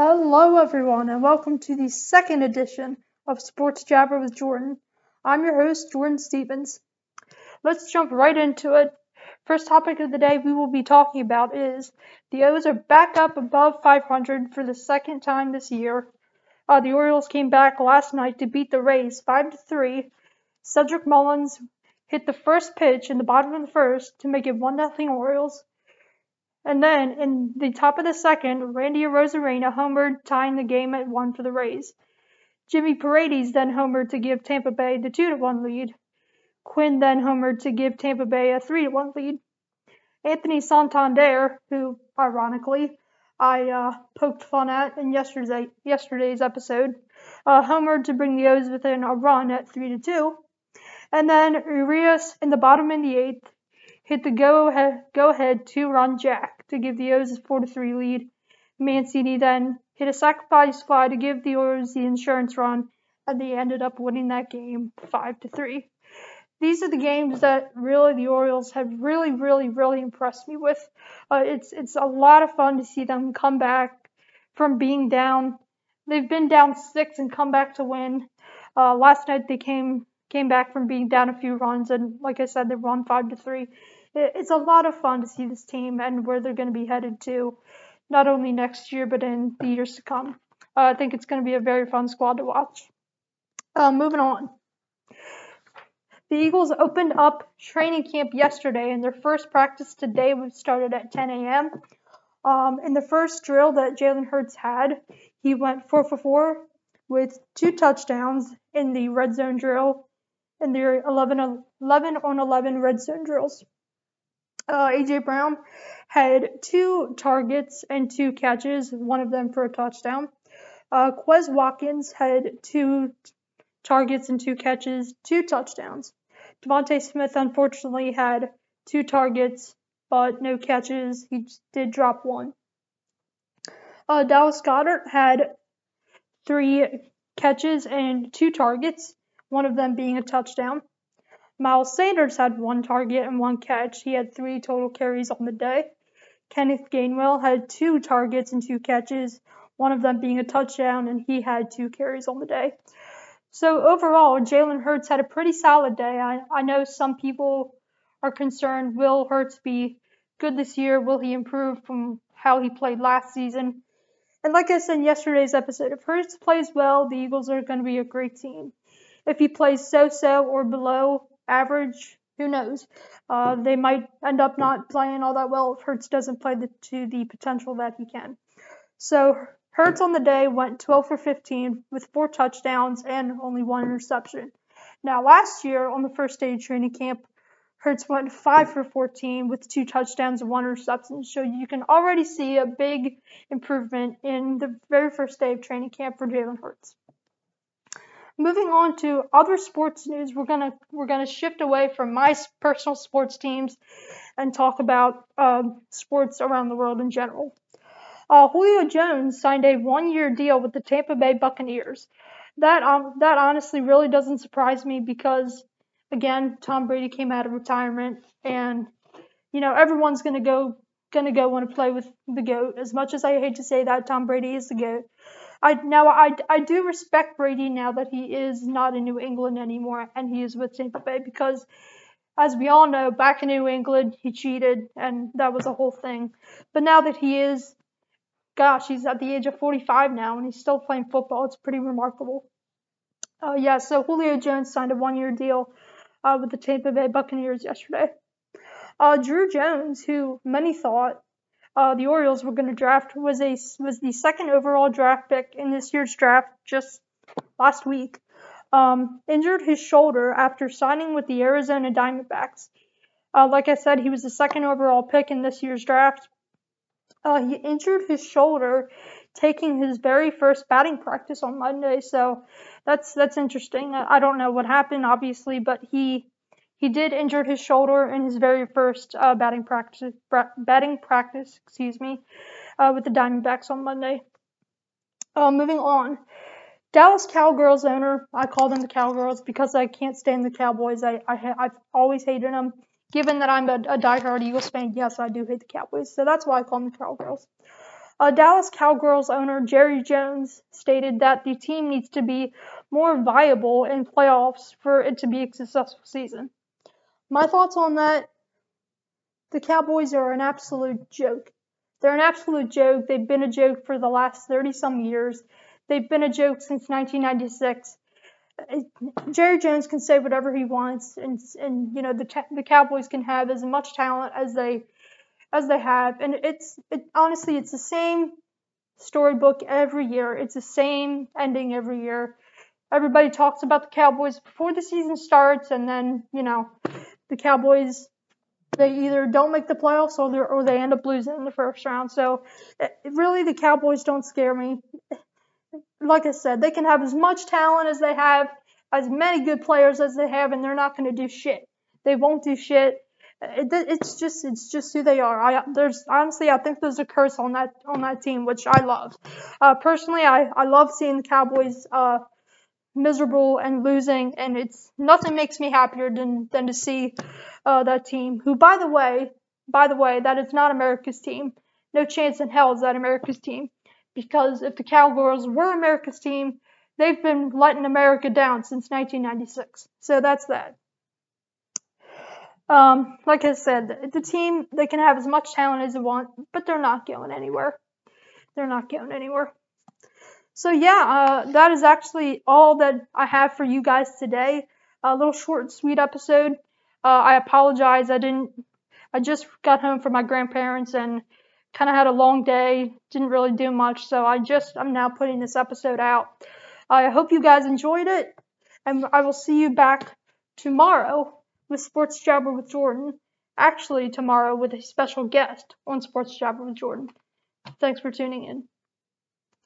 Hello, everyone, and welcome to the second edition of Sports Jabber with Jordyn. I'm your host, Jordyn Stevens. Let's jump right into it. First topic of the day we will be talking about is the O's are back up above 500 for the second time this year. Uh, the Orioles came back last night to beat the Rays 5 to 3. Cedric Mullins hit the first pitch in the bottom of the first to make it 1 0 Orioles. And then in the top of the second, Randy Arozarena homered, tying the game at 1 for the Rays. Jimmy Paredes then homered to give Tampa Bay the 2 to 1 lead. Quinn then homered to give Tampa Bay a 3 to 1 lead. Anthony Santander, who ironically I uh, poked fun at in yesterday's yesterday's episode, uh, homered to bring the O's within a run at 3 to 2. And then Urias in the bottom in the eighth hit the go ahead go ahead two run jack to give the O's a 4 to 3 lead. Mancini then hit a sacrifice fly to give the O's the insurance run, and they ended up winning that game 5 to 3 these are the games that really the Orioles have really, really, really impressed me with. Uh, it's it's a lot of fun to see them come back from being down. They've been down six and come back to win. Uh, last night they came came back from being down a few runs and like I said they won five to three. It, it's a lot of fun to see this team and where they're going to be headed to, not only next year but in the years to come. Uh, I think it's going to be a very fun squad to watch. Uh, moving on. The Eagles opened up training camp yesterday, and their first practice today was started at 10 a.m. Um, in the first drill that Jalen Hurts had, he went 4 for 4 with two touchdowns in the red zone drill in their 11, 11 on 11 red zone drills. Uh, AJ Brown had two targets and two catches, one of them for a touchdown. Uh, Quez Watkins had two targets and two catches, two touchdowns. DeVonta Smith unfortunately had two targets, but no catches. He did drop one. Uh, Dallas Goedert had three catches and two targets, one of them being a touchdown. Miles Sanders had one target and one catch. He had three total carries on the day. Kenneth Gainwell had two targets and two catches, one of them being a touchdown, and he had two carries on the day. So overall, Jalen Hurts had a pretty solid day. I, I know some people are concerned will Hurts be good this year? Will he improve from how he played last season? And like I said in yesterday's episode, if Hurts plays well, the Eagles are going to be a great team. If he plays so so or below average, who knows? Uh, they might end up not playing all that well if Hurts doesn't play the, to the potential that he can. So Hurts on the day went 12 for 15 with four touchdowns and only one interception. Now, last year on the first day of training camp, Hurts went 5 for 14 with two touchdowns and one interception. So you can already see a big improvement in the very first day of training camp for Jalen Hurts. Moving on to other sports news, we're gonna we're gonna shift away from my personal sports teams and talk about um, sports around the world in general. Uh, Julio Jones signed a one-year deal with the Tampa Bay Buccaneers. That um, that honestly really doesn't surprise me because, again, Tom Brady came out of retirement, and you know everyone's gonna go gonna go want to play with the goat. As much as I hate to say that, Tom Brady is the goat. I now I, I do respect Brady now that he is not in New England anymore and he is with Tampa Bay because as we all know, back in New England, he cheated and that was a whole thing. But now that he is gosh, he's at the age of 45 now and he's still playing football. It's pretty remarkable. Uh, yeah, so Julio Jones signed a one year deal uh, with the Tampa Bay Buccaneers yesterday. Uh, Druw Jones, who many thought uh, the Orioles were going to draft, was a was the second overall draft pick in this year's draft just last week. Um, injured his shoulder after signing with the Arizona Diamondbacks. Uh, like I said, he was the second overall pick in this year's draft, uh, he injured his shoulder taking his very first batting practice on Monday, so that's that's interesting. I don't know what happened, obviously, but he he did injure his shoulder in his very first uh, batting practice batting practice, excuse me, uh, with the Diamondbacks on Monday. Uh, moving on, Dallas Cowgirls owner, I call them the Cowgirls because I can't stand the Cowboys. I, I I've always hated them given that I'm a, a diehard Eagles fan, yes, I do hate the Cowboys. So that's why I call them the Cowgirls. Uh, Dallas Cowgirls owner Jerry Jones stated that the team needs to be more viable in playoffs for it to be a successful season. My thoughts on that the Cowboys are an absolute joke. They're an absolute joke. They've been a joke for the last 30 some years. They've been a joke since 1996. Jerry Jones can say whatever he wants, and and you know the the Cowboys can have as much talent as they as they have, and it's it, honestly it's the same storybook every year. It's the same ending every year. Everybody talks about the Cowboys before the season starts, and then you know the Cowboys they either don't make the playoffs or, or they end up losing in the first round. So really, the Cowboys don't scare me. Like I said, they can have as much talent as they have, as many good players as they have, and they're not going to do shit. They won't do shit. It, it's just it's just who they are. I there's honestly I think there's a curse on that on that team, which I love. Uh, personally, I I love seeing the Cowboys uh, miserable and losing, and it's nothing makes me happier than than to see uh, that team. Who, by the way, by the way, that is not America's team. No chance in hell is that America's team, because if the Cowgirls were America's team, they've been letting America down since 1996. So that's that. Um, like I said, the team they can have as much talent as they want, but they're not going anywhere. They're not going anywhere. So yeah, uh, that is actually all that I have for you guys today. A little short and sweet episode. Uh, I apologize. I didn't. I just got home from my grandparents and kind of had a long day. Didn't really do much, so I just I'm now putting this episode out. I hope you guys enjoyed it, and I will see you back tomorrow with Sports Jabber with Jordyn. Actually, tomorrow with a special guest on Sports Jabber with Jordyn. Thanks for tuning in.